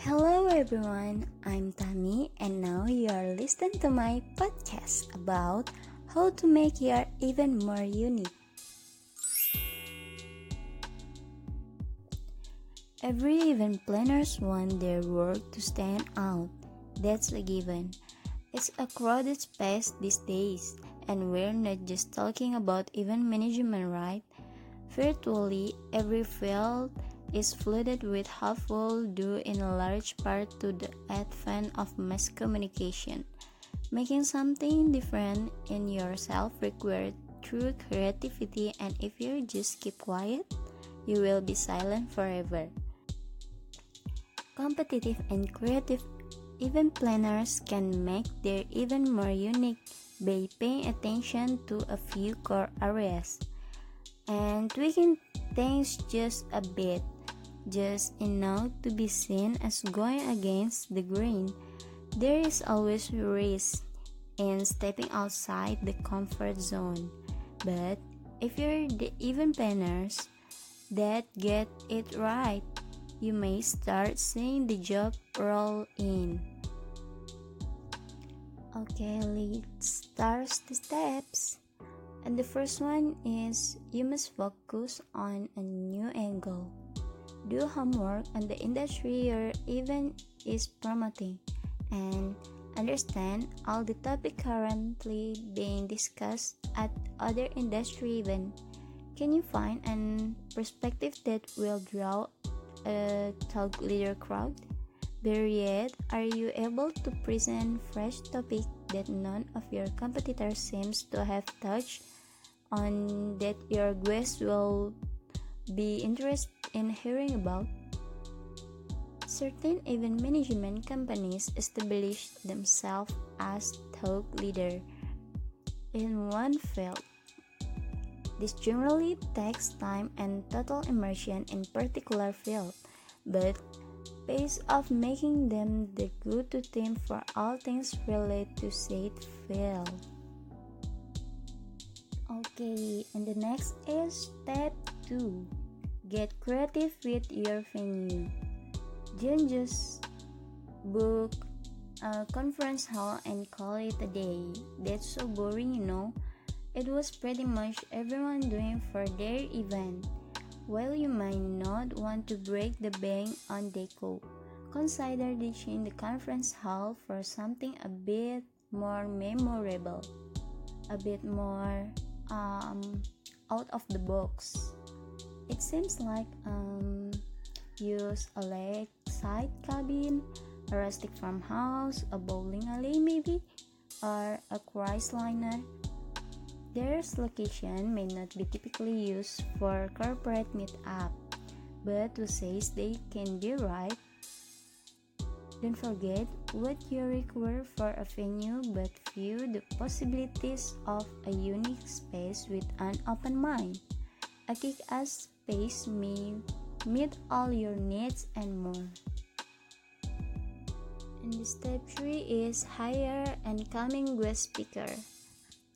Hello everyone, I'm Tami and now you are listening to my podcast about how to make your even more unique. Every event planners want their work to stand out. That's a given. It's a crowded space these days, and we're not just talking about event management, right? Virtually every field is flooded with helpful due in large part to the advent of mass communication. Making something different in yourself requires true creativity, and if you just keep quiet, you will be silent forever. Competitive and creative event planners can make their event more unique by paying attention to a few core areas and tweaking things just a bit just enough to be seen as going against the grain. There is always risk in stepping outside the comfort zone. But if you're the even planners that get it right, you may start seeing the job roll in. Okay, let's start the steps. And the first one is you must focus on a new angle do homework on the industry your event is promoting, and understand all the topic currently being discussed at other industry events. Can you find an perspective that will draw a talk leader crowd? Better yet, are you able to present fresh topic that none of your competitors seems to have touched on that your guests will be interested in hearing about? Certain event management companies establish themselves as thought leader in one field. This generally takes time and total immersion in particular field, but pays off making them the go-to team for all things related to said field. Okay, and the next is step 2. Get creative with your venue. Don't just book a conference hall and call it a day. That's so boring, you know. It was pretty much everyone doing for their event. While you might not want to break the bank on deco, consider ditching the conference hall for something a bit more memorable, a bit more um, out of the box. It seems like um, use a lakeside cabin, a rustic farmhouse, a bowling alley maybe, or a liner. Their location may not be typically used for corporate meetup, but who says they can be right? Don't forget what you require for a venue, but view the possibilities of a unique space with an open mind. A kick-ass space may meet all your needs and more. And the step 3 is hire and coming guest speaker.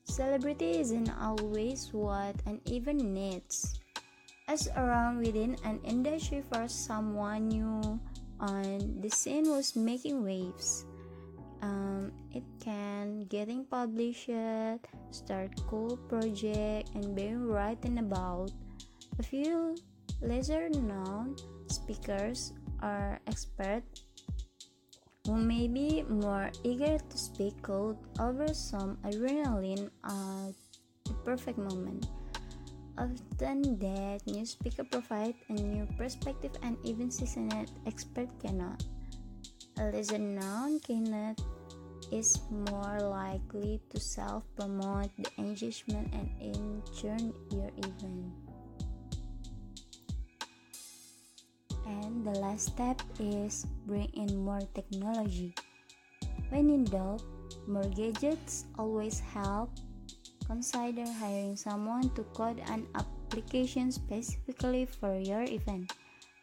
Celebrity isn't always what an event needs. As around within an industry for someone new on the scene was making waves. Um, it can getting published, start cool project, and being written about a few lesser known speakers are experts who may be more eager to speak cold over some adrenaline at the perfect moment. Often that new speaker provide a new perspective and even seasoned expert cannot. A lesser known keynote is more likely to self-promote the engagement and enchant your event. The last step is bring in more technology. When in doubt, more gadgets always help. Consider hiring someone to code an application specifically for your event.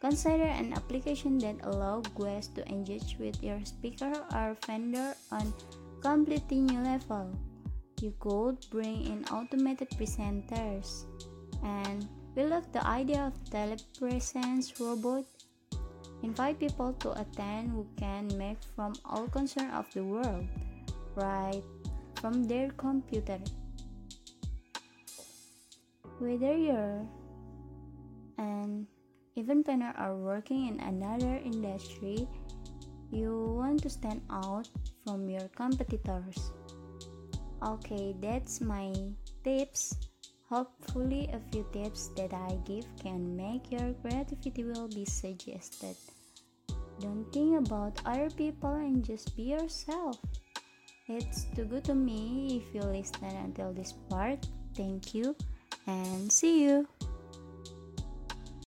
Consider an application that allows guests to engage with your speaker or vendor on completely new level. You could bring in automated presenters and we love the idea of telepresence robot. Invite people to attend who can make from all concern of the world, right from their computer. Whether you're an event planner or working in another industry, you want to stand out from your competitors. Okay, that's my tips. Hopefully, a few tips that I give can make your creativity will be suggested. Don't think about other people and just be yourself. It's too good to me if you listen until this part. Thank you and see you.